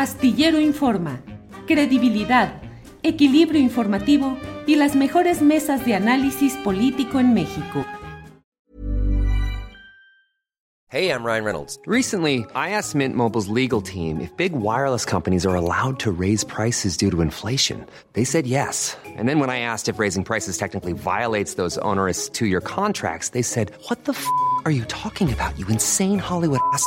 Astillero Informa, credibilidad, equilibrio informativo y las mejores mesas de análisis político en México. Hey, I'm Ryan Reynolds. Recently, I asked Mint Mobile's legal team if big wireless companies are allowed to raise prices due to inflation. They said yes. And then when I asked if raising prices technically violates those onerous two-year contracts, they said, "What the f*** are you talking about? You insane Hollywood ass."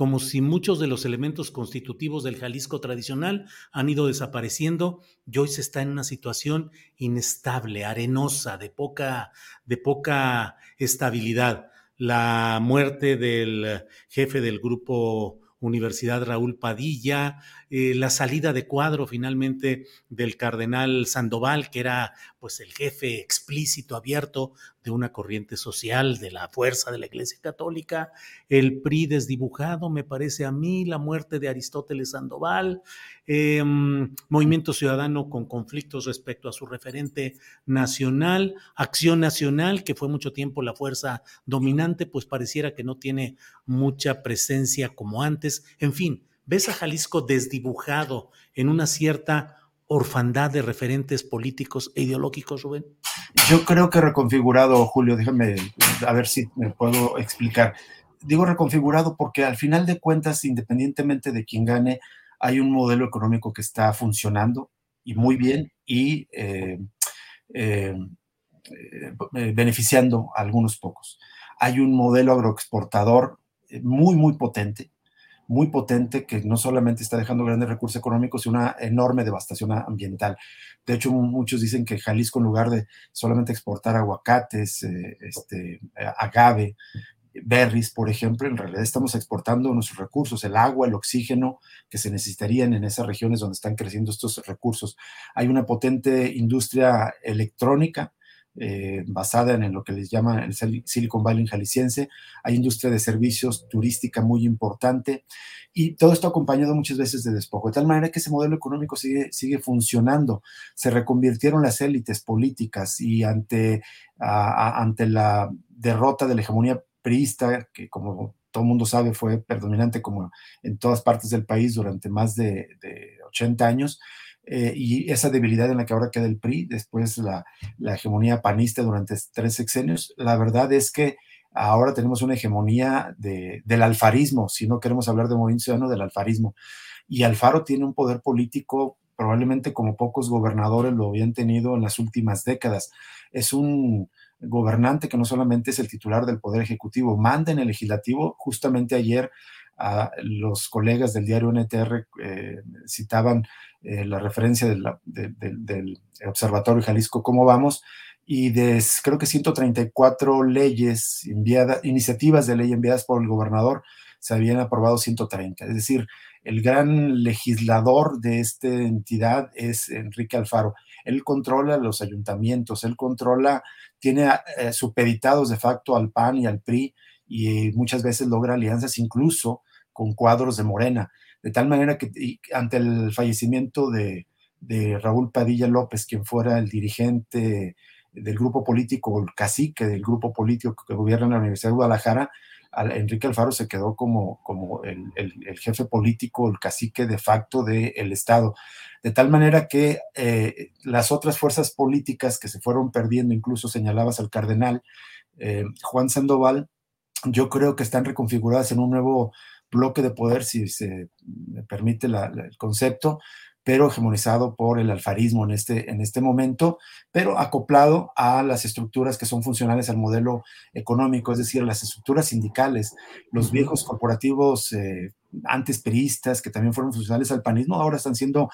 como si muchos de los elementos constitutivos del Jalisco tradicional han ido desapareciendo y hoy se está en una situación inestable, arenosa, de poca, de poca estabilidad. La muerte del jefe del grupo Universidad Raúl Padilla, eh, la salida de cuadro finalmente del cardenal Sandoval, que era pues el jefe explícito, abierto de una corriente social, de la fuerza de la Iglesia Católica, el PRI desdibujado, me parece a mí, la muerte de Aristóteles Sandoval, eh, Movimiento Ciudadano con conflictos respecto a su referente nacional, Acción Nacional, que fue mucho tiempo la fuerza dominante, pues pareciera que no tiene mucha presencia como antes, en fin, ves a Jalisco desdibujado en una cierta orfandad de referentes políticos e ideológicos, Rubén? Yo creo que reconfigurado, Julio, déjame a ver si me puedo explicar. Digo reconfigurado porque al final de cuentas, independientemente de quién gane, hay un modelo económico que está funcionando y muy bien y eh, eh, eh, beneficiando a algunos pocos. Hay un modelo agroexportador muy, muy potente, muy potente que no solamente está dejando grandes recursos económicos, sino una enorme devastación ambiental. De hecho, muchos dicen que Jalisco, en lugar de solamente exportar aguacates, eh, este, agave, berries, por ejemplo, en realidad estamos exportando nuestros recursos, el agua, el oxígeno que se necesitarían en esas regiones donde están creciendo estos recursos. Hay una potente industria electrónica eh, basada en lo que les llaman el Silicon Valley jalisciense. Hay industria de servicios turística muy importante y todo esto acompañado muchas veces de despojo, de tal manera que ese modelo económico sigue, sigue funcionando. Se reconvirtieron las élites políticas y ante, ante la derrota de la hegemonía priista, que como todo el mundo sabe fue predominante como en todas partes del país durante más de, de 80 años, eh, y esa debilidad en la que ahora queda el PRI, después la, la, hegemonía panista durante tres sexenios, la verdad es que ahora tenemos una hegemonía de, del alfarismo, si no queremos hablar de movimiento ciudadano, del alfarismo. Y Alfaro tiene un poder político probablemente como pocos gobernadores lo habían tenido en las últimas décadas. Es un gobernante que no solamente es el titular del Poder Ejecutivo, manda en el legislativo. Justamente ayer a los colegas del diario NTR eh, citaban eh, la referencia del Observatorio Jalisco, ¿cómo vamos? Y de creo que 134 leyes enviadas, iniciativas de ley enviadas por el gobernador, se habían aprobado 130. Es decir, el gran legislador de esta entidad es Enrique Alfaro. Él controla los ayuntamientos, él controla, tiene eh, supeditados de facto al PAN y al PRI y muchas veces logra alianzas incluso con cuadros de Morena, de tal manera que ante el fallecimiento de, de Raúl Padilla López, quien fuera el dirigente del grupo político, el cacique del grupo político que gobierna la Universidad de Guadalajara, Enrique Alfaro se quedó como, como el, el, el, jefe político, el cacique de facto del Estado. De tal manera que eh, las otras fuerzas políticas que se fueron perdiendo, incluso señalabas al cardenal eh, Juan Sandoval, yo creo que están reconfiguradas en un nuevo bloque de poder, si se permite la, la, el concepto, pero hegemonizado por el alfarismo en este, en este momento, pero acoplado a las estructuras que son funcionales al modelo económico, es decir, las estructuras sindicales, los viejos corporativos eh, antes peristas que también fueron funcionales al panismo, ahora están siendo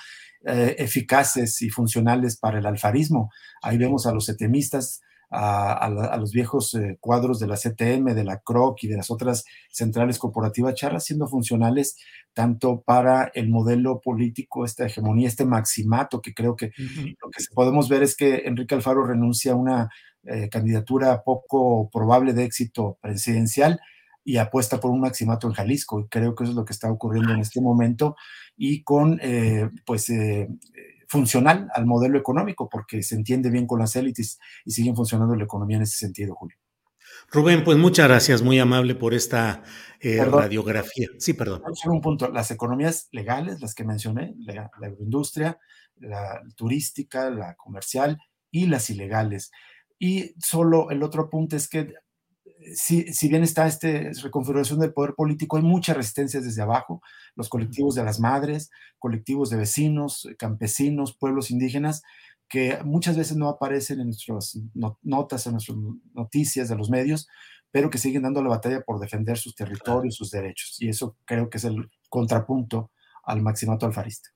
eh, eficaces y funcionales para el alfarismo. Ahí vemos a los etemistas a, los viejos eh, cuadros de la CTM, de la CROC y de las otras centrales corporativas charlas siendo funcionales tanto para el modelo político, esta hegemonía, este maximato, que creo que lo que podemos ver es que Enrique Alfaro renuncia a una eh, candidatura poco probable de éxito presidencial y apuesta por un maximato en Jalisco. Y creo que eso es lo que está ocurriendo en este momento y con, eh, pues, funcional al modelo económico, porque se entiende bien con las élites y siguen funcionando la economía en ese sentido, Julio. Rubén, pues muchas gracias, muy amable por esta eh, radiografía. Sí, perdón. Solo un punto, las economías legales, las que mencioné, la, la industria, la turística, la comercial y las ilegales. Y solo el otro punto es que si, bien está esta reconfiguración del poder político, hay muchas resistencias desde abajo, los colectivos de las madres, colectivos de vecinos, campesinos, pueblos indígenas, que muchas veces no aparecen en nuestras notas, en nuestras noticias de los medios, pero que siguen dando la batalla por defender sus territorios, sus derechos. Y eso creo que es el contrapunto al maximato alfarista.